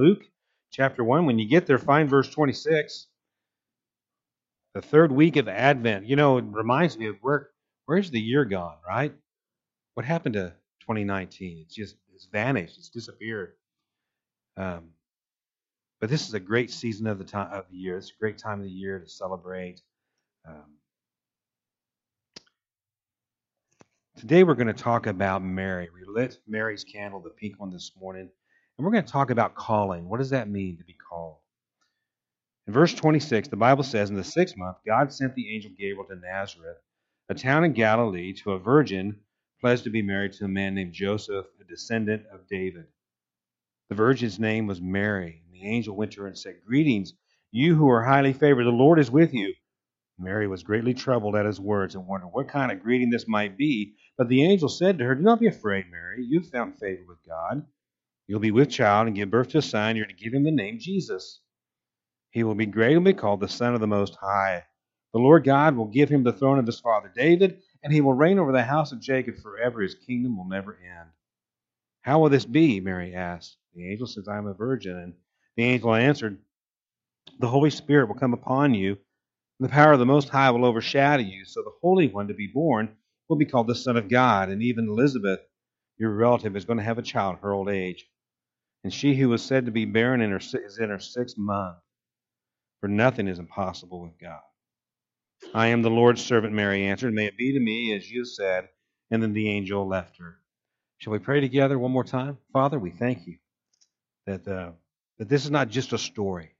Luke chapter 1. When you get there, find verse 26. The third week of Advent. You know, it reminds me of where where's the year gone, right? What happened to 2019? It's just it's vanished. It's disappeared. Um, but this is a great season of the time of the year. It's a great time of the year to celebrate. Um, today we're going to talk about Mary. We lit Mary's candle, the pink one, this morning, and we're going to talk about calling. What does that mean to be called? In verse 26, the Bible says, In the sixth month, God sent the angel Gabriel to Nazareth, a town in Galilee, to a virgin pledged to be married to a man named Joseph, a descendant of David. The virgin's name was Mary. And the angel went to her and said, Greetings, you who are highly favored, the Lord is with you. Mary was greatly troubled at his words and wondered what kind of greeting this might be. But the angel said to her, Do not be afraid, Mary. You've found favor with God. You'll be with child and give birth to a son. You're to give him the name Jesus. He will be great and be called the Son of the Most High. The Lord God will give him the throne of his father David, and he will reign over the house of Jacob forever. His kingdom will never end. How will this be? Mary asked. The angel says, I am a virgin. And the angel answered, The Holy Spirit will come upon you, and the power of the Most High will overshadow you. So the Holy One to be born will be called the Son of God. And even Elizabeth, your relative, is going to have a child her old age. And she who was said to be barren in her, is in her sixth month for nothing is impossible with God. I am the Lord's servant, Mary answered. May it be to me as you said. And then the angel left her. Shall we pray together one more time? Father, we thank you that, uh, that this is not just a story,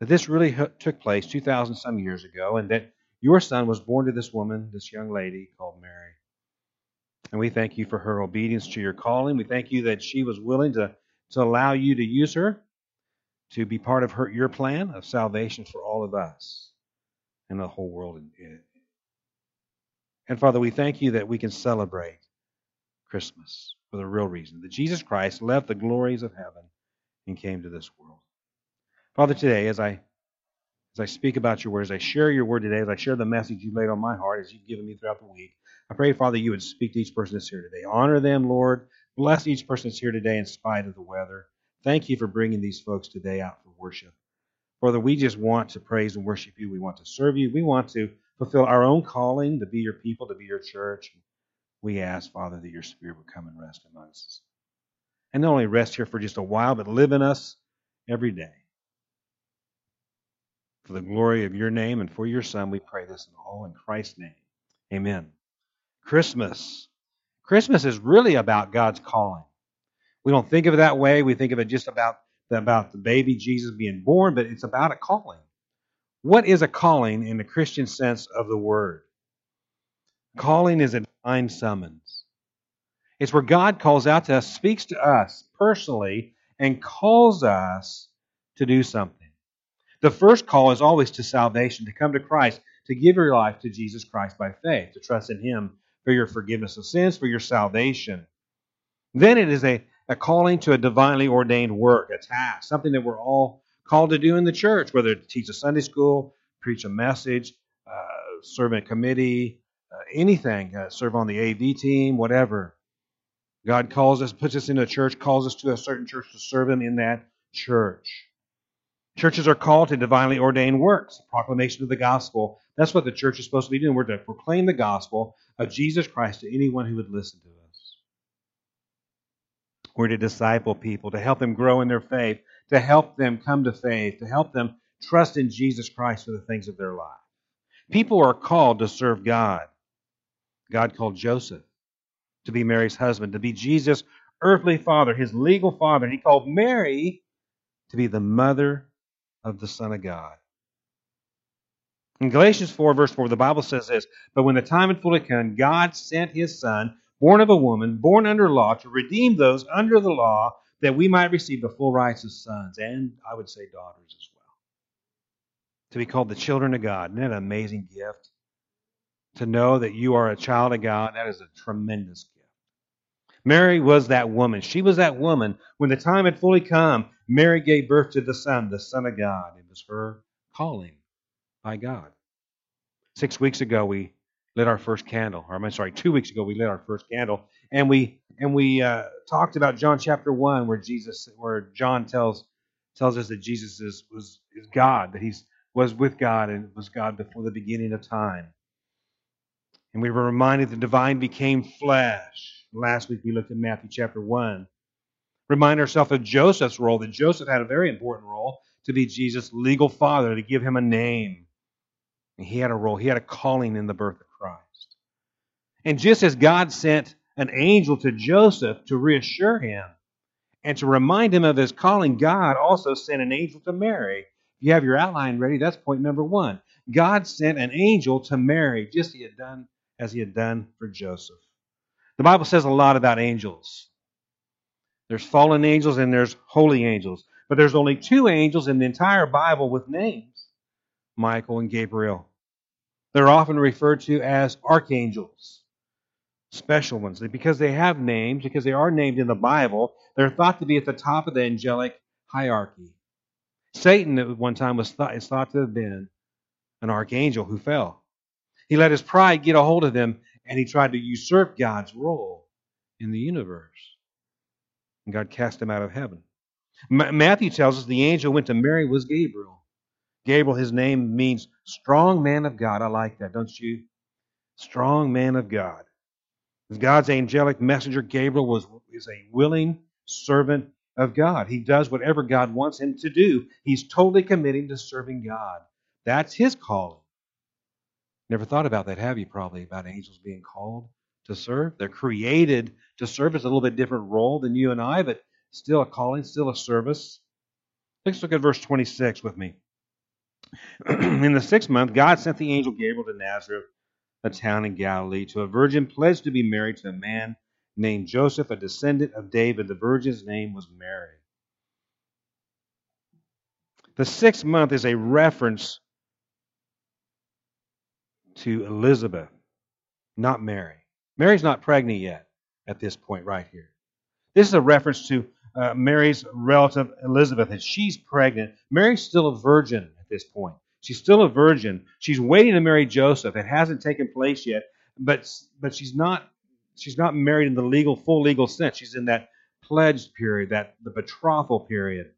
that this really took place 2,000 some years ago, and that your son was born to this woman, this young lady called Mary. And we thank you for her obedience to your calling. We thank you that she was willing to, to allow you to use her to be part of her, your plan of salvation for all of us and the whole world. And Father, we thank you that we can celebrate Christmas for the real reason that Jesus Christ left the glories of heaven and came to this world. Father, today, as I as I speak about your word, as I share your word today, as I share the message you laid on my heart, as you've given me throughout the week, I pray, Father, you would speak to each person that's here today. Honor them, Lord. Bless each person that's here today in spite of the weather. Thank you for bringing these folks today out for worship. Father, we just want to praise and worship you. We want to serve you. We want to fulfill our own calling to be your people, to be your church. We ask, Father, that your Spirit would come and rest amongst us. And not only rest here for just a while, but live in us every day. For the glory of your name and for your Son, we pray this in all in Christ's name. Amen. Christmas. Christmas is really about God's calling. We don't think of it that way. We think of it just about the, about the baby Jesus being born, but it's about a calling. What is a calling in the Christian sense of the word? Calling is a divine summons. It's where God calls out to us, speaks to us personally, and calls us to do something. The first call is always to salvation, to come to Christ, to give your life to Jesus Christ by faith, to trust in Him for your forgiveness of sins, for your salvation. Then it is a a calling to a divinely ordained work, a task, something that we're all called to do in the church, whether to teach a Sunday school, preach a message, uh, serve in a committee, uh, anything, uh, serve on the AV team, whatever. God calls us, puts us in a church, calls us to a certain church to serve Him in that church. Churches are called to divinely ordained works, proclamation of the gospel. That's what the church is supposed to be doing. We're to proclaim the gospel of Jesus Christ to anyone who would listen to us. We're to disciple people, to help them grow in their faith, to help them come to faith, to help them trust in Jesus Christ for the things of their life. People are called to serve God. God called Joseph to be Mary's husband, to be Jesus' earthly father, his legal father. He called Mary to be the mother of the Son of God. In Galatians 4, verse 4, the Bible says this But when the time had fully come, God sent his Son born of a woman, born under law, to redeem those under the law, that we might receive the full rights of sons, and I would say daughters as well. To be called the children of God. Isn't that an amazing gift? To know that you are a child of God, that is a tremendous gift. Mary was that woman. She was that woman. When the time had fully come, Mary gave birth to the Son, the Son of God. It was her calling by God. Six weeks ago, we lit our first candle. Or I'm sorry, two weeks ago we lit our first candle, and we and we uh, talked about John chapter one, where Jesus, where John tells tells us that Jesus is was is God, that he's was with God and was God before the beginning of time. And we were reminded the divine became flesh. Last week we looked at Matthew chapter 1. Remind ourselves of Joseph's role, that Joseph had a very important role to be Jesus' legal father, to give him a name. And he had a role, he had a calling in the birth of Christ. And just as God sent an angel to Joseph to reassure him and to remind him of his calling, God also sent an angel to Mary. If you have your outline ready, that's point number one. God sent an angel to Mary, just as he had done as he had done for Joseph. The Bible says a lot about angels. There's fallen angels and there's holy angels. But there's only two angels in the entire Bible with names Michael and Gabriel. They're often referred to as archangels, special ones. Because they have names, because they are named in the Bible, they're thought to be at the top of the angelic hierarchy. Satan, at one time, was thought, is thought to have been an archangel who fell. He let his pride get a hold of him, and he tried to usurp God's role in the universe. And God cast him out of heaven. Matthew tells us the angel went to Mary was Gabriel. Gabriel, his name means strong man of God. I like that, don't you? Strong man of God. God's angelic messenger, Gabriel, was is a willing servant of God. He does whatever God wants him to do. He's totally committing to serving God. That's his calling. Never thought about that, have you? Probably about angels being called to serve. They're created to serve. It's a little bit different role than you and I, but still a calling, still a service. Let's look at verse 26 with me. in the sixth month, God sent the angel Gabriel to Nazareth, a town in Galilee, to a virgin pledged to be married to a man named Joseph, a descendant of David. The virgin's name was Mary. The sixth month is a reference to Elizabeth, not Mary. Mary's not pregnant yet at this point, right here. This is a reference to uh, Mary's relative Elizabeth, and she's pregnant. Mary's still a virgin at this point. She's still a virgin. She's waiting to marry Joseph. It hasn't taken place yet, but but she's not she's not married in the legal full legal sense. She's in that pledged period, that the betrothal period.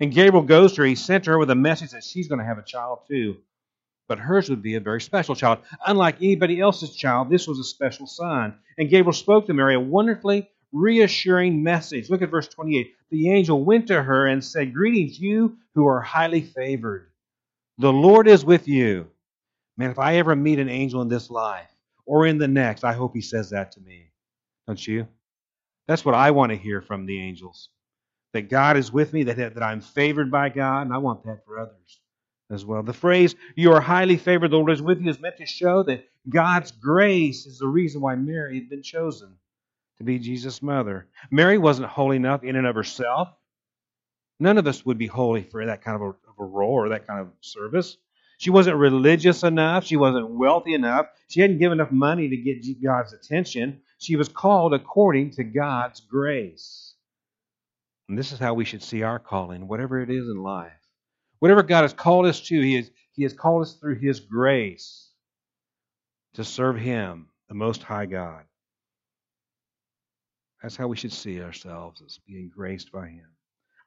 And Gabriel goes to her. He sent her with a message that she's going to have a child too but hers would be a very special child. Unlike anybody else's child, this was a special son. And Gabriel spoke to Mary a wonderfully reassuring message. Look at verse 28. The angel went to her and said, Greetings, you who are highly favored. The Lord is with you. Man, if I ever meet an angel in this life or in the next, I hope he says that to me. Don't you? That's what I want to hear from the angels. That God is with me, that, that I'm favored by God, and I want that for others as well. The phrase, you are highly favored, the Lord is with you, is meant to show that God's grace is the reason why Mary had been chosen to be Jesus' mother. Mary wasn't holy enough in and of herself. None of us would be holy for that kind of a, of a role or that kind of service. She wasn't religious enough. She wasn't wealthy enough. She hadn't given enough money to get God's attention. She was called according to God's grace. And this is how we should see our calling, whatever it is in life. Whatever God has called us to, He has, he has called us through His grace to serve Him, the Most High God. That's how we should see ourselves as being graced by Him.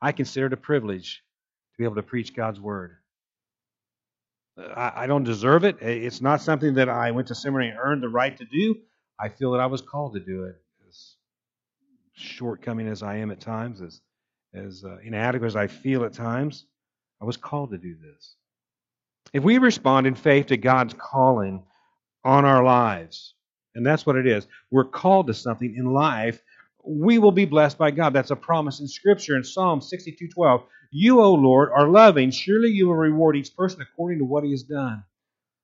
I consider it a privilege to be able to preach God's Word. I, I don't deserve it. It's not something that I went to seminary and earned the right to do. I feel that I was called to do it. As shortcoming as I am at times, as, as uh, inadequate as I feel at times, I was called to do this. If we respond in faith to God's calling on our lives, and that's what it is, we're called to something in life, we will be blessed by God. That's a promise in Scripture in Psalm 62:12. You, O Lord, are loving. Surely you will reward each person according to what he has done.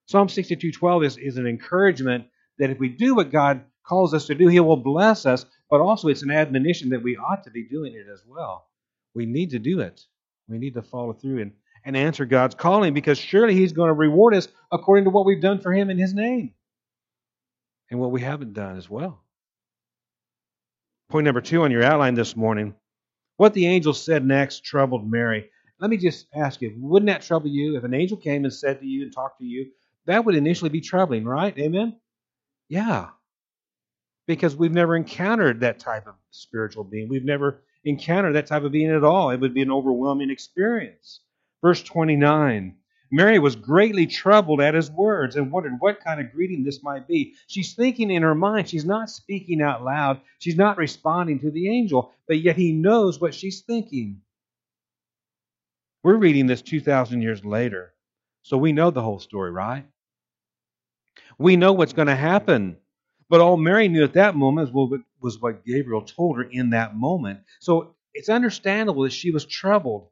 Psalm 62:12 is, is an encouragement that if we do what God calls us to do, He will bless us, but also it's an admonition that we ought to be doing it as well. We need to do it. We need to follow through and, and answer God's calling because surely He's going to reward us according to what we've done for Him in His name and what we haven't done as well. Point number two on your outline this morning what the angel said next troubled Mary. Let me just ask you, wouldn't that trouble you if an angel came and said to you and talked to you? That would initially be troubling, right? Amen? Yeah. Because we've never encountered that type of spiritual being. We've never encountered that type of being at all. It would be an overwhelming experience. Verse 29 Mary was greatly troubled at his words and wondered what kind of greeting this might be. She's thinking in her mind. She's not speaking out loud. She's not responding to the angel, but yet he knows what she's thinking. We're reading this 2,000 years later, so we know the whole story, right? We know what's going to happen. But all Mary knew at that moment was what Gabriel told her in that moment. So it's understandable that she was troubled,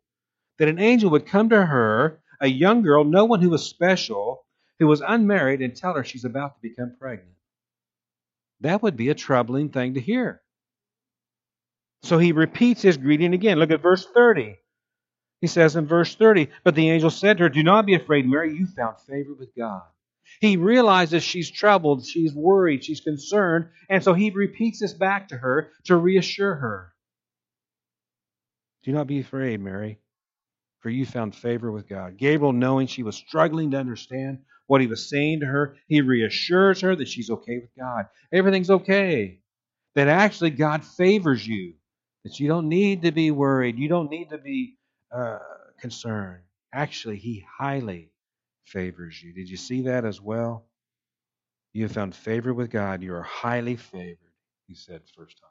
that an angel would come to her a young girl, no one who was special, who was unmarried, and tell her she's about to become pregnant. That would be a troubling thing to hear. So he repeats his greeting again. Look at verse 30. He says in verse 30, But the angel said to her, Do not be afraid, Mary, you found favor with God. He realizes she's troubled, she's worried, she's concerned, and so he repeats this back to her to reassure her. Do not be afraid, Mary for you found favor with God. Gabriel, knowing she was struggling to understand what he was saying to her, he reassures her that she's okay with God. Everything's okay. That actually God favors you. That you don't need to be worried. You don't need to be uh, concerned. Actually, he highly favors you. Did you see that as well? You have found favor with God. You are highly favored, he said first time.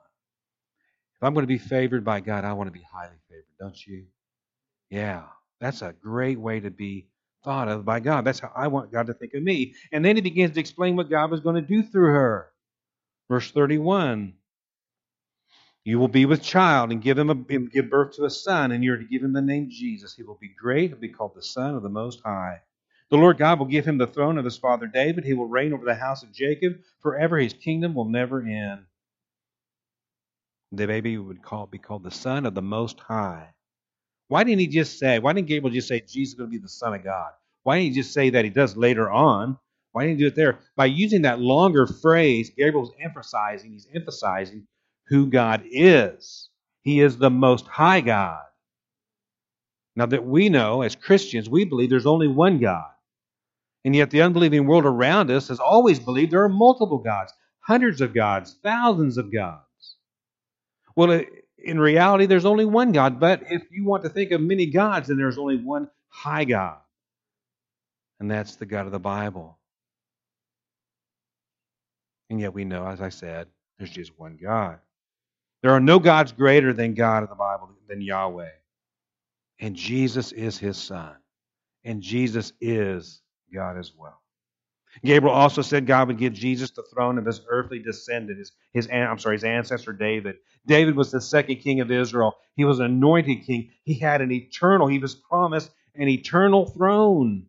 If I'm going to be favored by God, I want to be highly favored, don't you? Yeah, that's a great way to be thought of by God. That's how I want God to think of me. And then he begins to explain what God was going to do through her. Verse 31 You will be with child and give him a, give birth to a son, and you're to give him the name Jesus. He will be great, he'll be called the Son of the Most High. The Lord God will give him the throne of his father David. He will reign over the house of Jacob forever. His kingdom will never end. The baby would call, be called the Son of the Most High. Why didn't he just say, why didn't Gabriel just say Jesus is going to be the Son of God? Why didn't he just say that he does later on? Why didn't he do it there? By using that longer phrase, Gabriel's emphasizing, he's emphasizing who God is. He is the most high God. Now that we know as Christians, we believe there's only one God. And yet the unbelieving world around us has always believed there are multiple gods, hundreds of gods, thousands of gods. Well, in reality, there's only one God. But if you want to think of many gods, then there's only one high God. And that's the God of the Bible. And yet we know, as I said, there's just one God. There are no gods greater than God of the Bible, than Yahweh. And Jesus is his son. And Jesus is God as well. Gabriel also said God would give Jesus the throne of his earthly descendant, his, his I'm sorry, his ancestor David. David was the second king of Israel. He was an anointed king. He had an eternal, he was promised an eternal throne,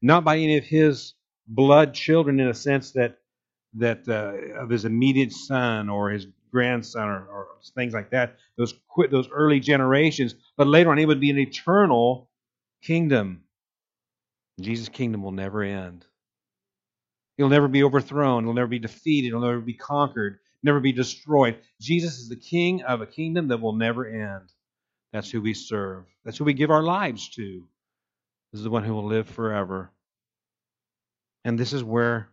not by any of his blood children in a sense that that uh, of his immediate son or his grandson or, or things like that. Those those early generations, but later on it would be an eternal kingdom. Jesus' kingdom will never end. He'll never be overthrown. He'll never be defeated. He'll never be conquered, never be destroyed. Jesus is the king of a kingdom that will never end. That's who we serve. That's who we give our lives to. This is the one who will live forever. And this is where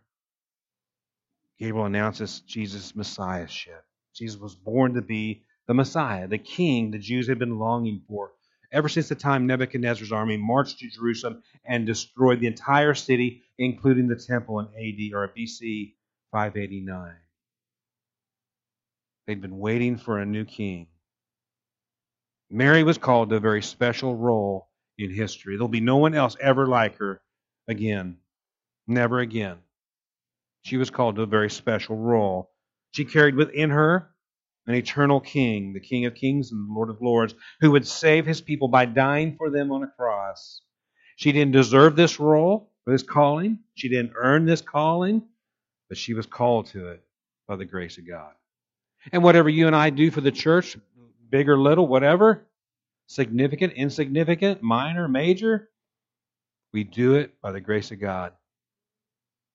Gabriel announces Jesus' messiahship. Jesus was born to be the Messiah, the king the Jews had been longing for ever since the time Nebuchadnezzar's army marched to Jerusalem and destroyed the entire city, including the temple in AD or BC 589. They'd been waiting for a new king. Mary was called to a very special role in history. There'll be no one else ever like her again. Never again. She was called to a very special role. She carried within her an eternal king, the King of kings and the Lord of lords, who would save his people by dying for them on a cross. She didn't deserve this role, this calling. She didn't earn this calling, but she was called to it by the grace of God. And whatever you and I do for the church, big or little, whatever, significant, insignificant, minor, major, we do it by the grace of God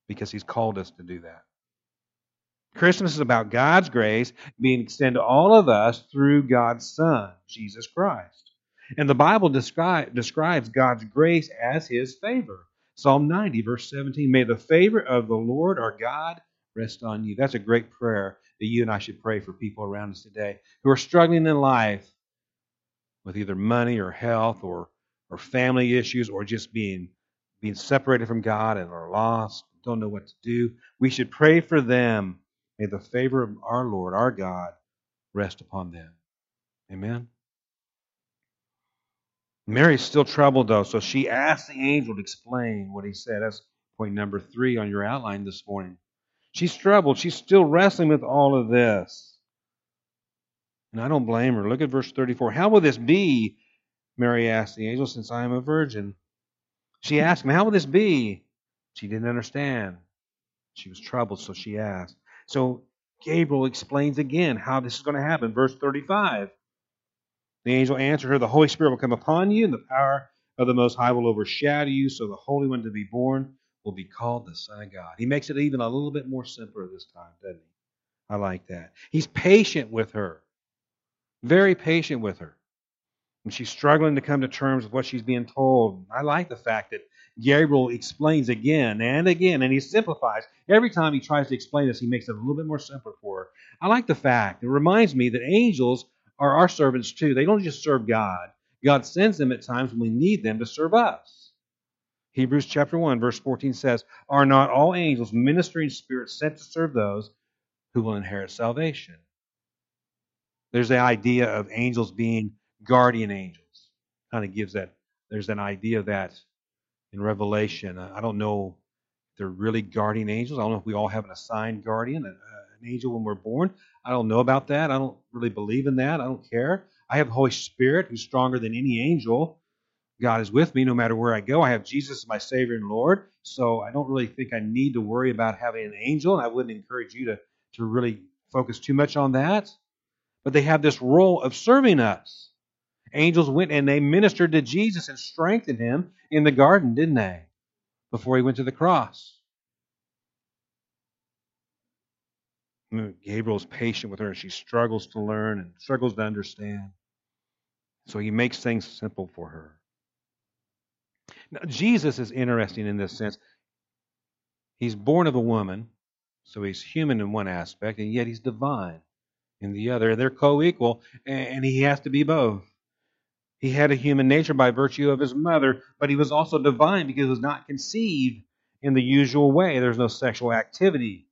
because He's called us to do that. Christmas is about God's grace being extended to all of us through God's Son, Jesus Christ. And the Bible descri- describes God's grace as his favor. Psalm 90, verse 17 May the favor of the Lord our God rest on you. That's a great prayer that you and I should pray for people around us today who are struggling in life with either money or health or, or family issues or just being being separated from God and are lost, don't know what to do. We should pray for them. May the favor of our Lord, our God, rest upon them. Amen. Mary's still troubled though, so she asked the angel to explain what he said. That's point number three on your outline this morning. She's troubled. She's still wrestling with all of this. And I don't blame her. Look at verse 34. How will this be? Mary asked the angel, since I am a virgin. She asked him, How will this be? She didn't understand. She was troubled, so she asked. So Gabriel explains again how this is going to happen. Verse 35. The angel answered her, The Holy Spirit will come upon you, and the power of the Most High will overshadow you, so the Holy One to be born will be called the Son of God. He makes it even a little bit more simpler this time, doesn't he? I like that. He's patient with her, very patient with her. And she's struggling to come to terms with what she's being told. I like the fact that Gabriel explains again and again, and he simplifies. Every time he tries to explain this, he makes it a little bit more simpler for her. I like the fact. It reminds me that angels are our servants too. They don't just serve God, God sends them at times when we need them to serve us. Hebrews chapter 1, verse 14 says, Are not all angels ministering spirits sent to serve those who will inherit salvation? There's the idea of angels being guardian angels. Kind of gives that, there's an idea of that in Revelation. I don't know if they're really guardian angels. I don't know if we all have an assigned guardian, uh, an angel when we're born. I don't know about that. I don't really believe in that. I don't care. I have the Holy Spirit who's stronger than any angel. God is with me no matter where I go. I have Jesus as my Savior and Lord. So I don't really think I need to worry about having an angel, and I wouldn't encourage you to, to really focus too much on that. But they have this role of serving us. Angels went and they ministered to Jesus and strengthened him in the garden, didn't they? Before he went to the cross. Gabriel's patient with her. And she struggles to learn and struggles to understand. So he makes things simple for her. Now, Jesus is interesting in this sense. He's born of a woman, so he's human in one aspect, and yet he's divine in the other. They're co equal, and he has to be both. He had a human nature by virtue of his mother, but he was also divine because he was not conceived in the usual way. There's no sexual activity.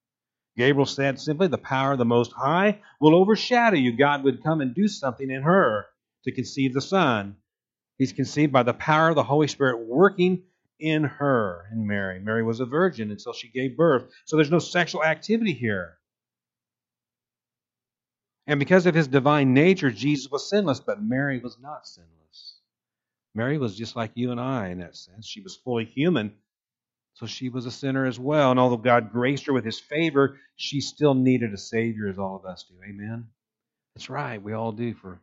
Gabriel said simply, The power of the Most High will overshadow you. God would come and do something in her to conceive the Son. He's conceived by the power of the Holy Spirit working in her, in Mary. Mary was a virgin until she gave birth. So there's no sexual activity here. And because of his divine nature, Jesus was sinless, but Mary was not sinless. Mary was just like you and I in that sense. She was fully human, so she was a sinner as well. And although God graced her with his favor, she still needed a Savior, as all of us do. Amen? That's right. We all do. For,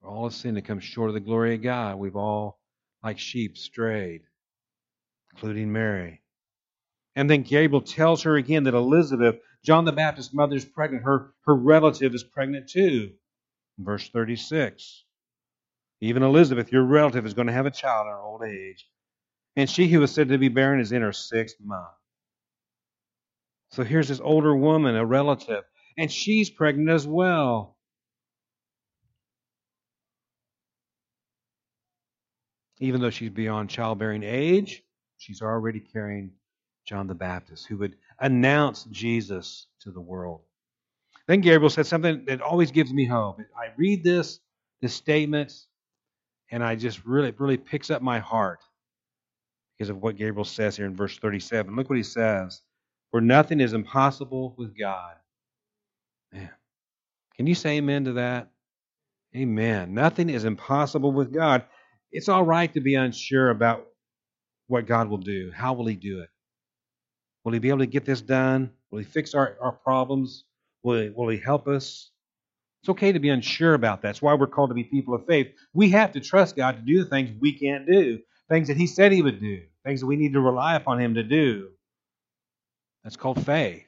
for all of sin to come short of the glory of God, we've all, like sheep, strayed, including Mary. And then Gabriel tells her again that Elizabeth, John the Baptist's mother, is pregnant. Her, her relative is pregnant too. verse 36. Even Elizabeth, your relative, is going to have a child in her old age and she who was said to be barren is in her sixth month. So here's this older woman, a relative, and she's pregnant as well. Even though she's beyond childbearing age, she's already carrying John the Baptist, who would announce Jesus to the world. Then Gabriel said something that always gives me hope. I read this, this statement, and I just really, really picks up my heart because of what Gabriel says here in verse 37. Look what he says. For nothing is impossible with God. Man. Can you say amen to that? Amen. Nothing is impossible with God. It's all right to be unsure about what God will do. How will He do it? Will He be able to get this done? Will He fix our, our problems? Will he, will he help us? It's okay to be unsure about that. That's why we're called to be people of faith. We have to trust God to do the things we can't do, things that He said He would do things that we need to rely upon Him to do. That's called faith.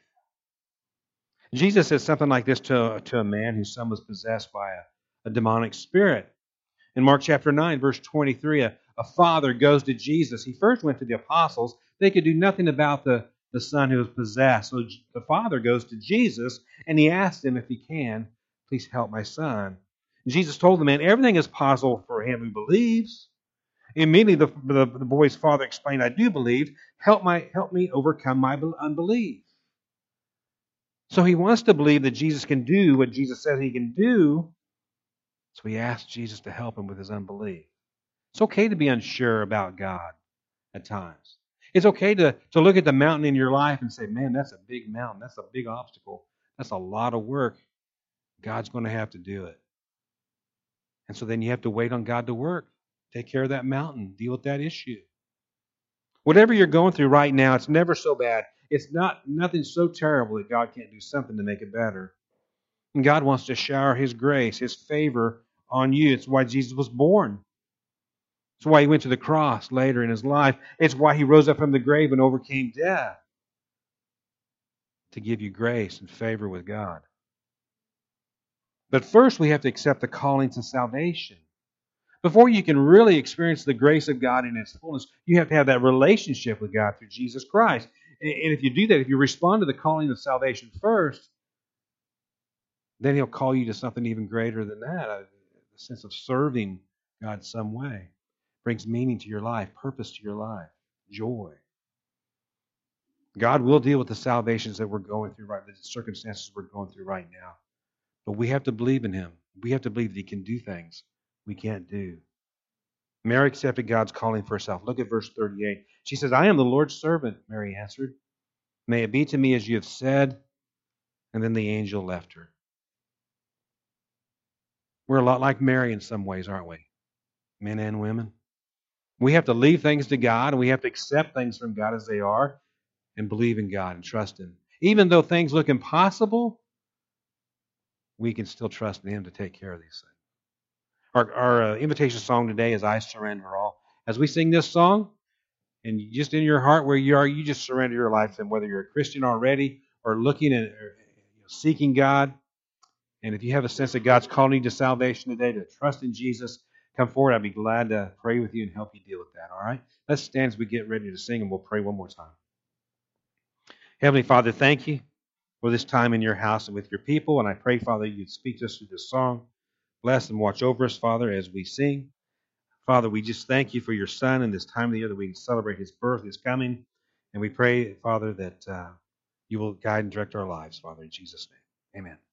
Jesus says something like this to, to a man whose son was possessed by a, a demonic spirit. In Mark chapter 9, verse 23, a, a father goes to Jesus. He first went to the apostles. They could do nothing about the, the son who was possessed. So the father goes to Jesus and he asks him if he can, please help my son. And Jesus told the man, everything is possible for him who believes. Immediately the, the, the boy's father explained, I do believe. Help, my, help me overcome my unbelief. So he wants to believe that Jesus can do what Jesus says he can do. So he asks Jesus to help him with his unbelief. It's okay to be unsure about God at times. It's okay to, to look at the mountain in your life and say, man, that's a big mountain. That's a big obstacle. That's a lot of work. God's going to have to do it. And so then you have to wait on God to work. Take care of that mountain. Deal with that issue. Whatever you're going through right now, it's never so bad. It's not nothing so terrible that God can't do something to make it better. And God wants to shower His grace, His favor on you. It's why Jesus was born. It's why He went to the cross later in His life. It's why He rose up from the grave and overcame death to give you grace and favor with God. But first, we have to accept the calling to salvation. Before you can really experience the grace of God in its fullness, you have to have that relationship with God through Jesus Christ. And if you do that, if you respond to the calling of salvation first, then He'll call you to something even greater than that a, sense of serving God some way. Brings meaning to your life, purpose to your life, joy. God will deal with the salvations that we're going through right, the circumstances we're going through right now. But we have to believe in Him. We have to believe that He can do things we can't do. Mary accepted God's calling for herself. Look at verse 38. She says, I am the Lord's servant, Mary answered. May it be to me as you have said. And then the angel left her. We're a lot like Mary in some ways, aren't we? Men and women. We have to leave things to God and we have to accept things from God as they are and believe in God and trust Him. Even though things look impossible, we can still trust in Him to take care of these things. Our, our uh, invitation song today is I Surrender All. As we sing this song, and just in your heart where you are, you just surrender your life to Him, whether you're a Christian already or looking or seeking God. And if you have a sense that God's calling you to salvation today, to trust in Jesus, come forward. I'd be glad to pray with you and help you deal with that. All right? Let's stand as we get ready to sing, and we'll pray one more time. Heavenly Father, thank you for this time in your house and with your people. And I pray, Father, you'd speak to us through this song. Bless and watch over us, Father, as we sing. Father, we just thank you for your Son and this time of the year that we can celebrate his birth, his coming. And we pray, Father, that uh, you will guide and direct our lives, Father, in Jesus' name. Amen.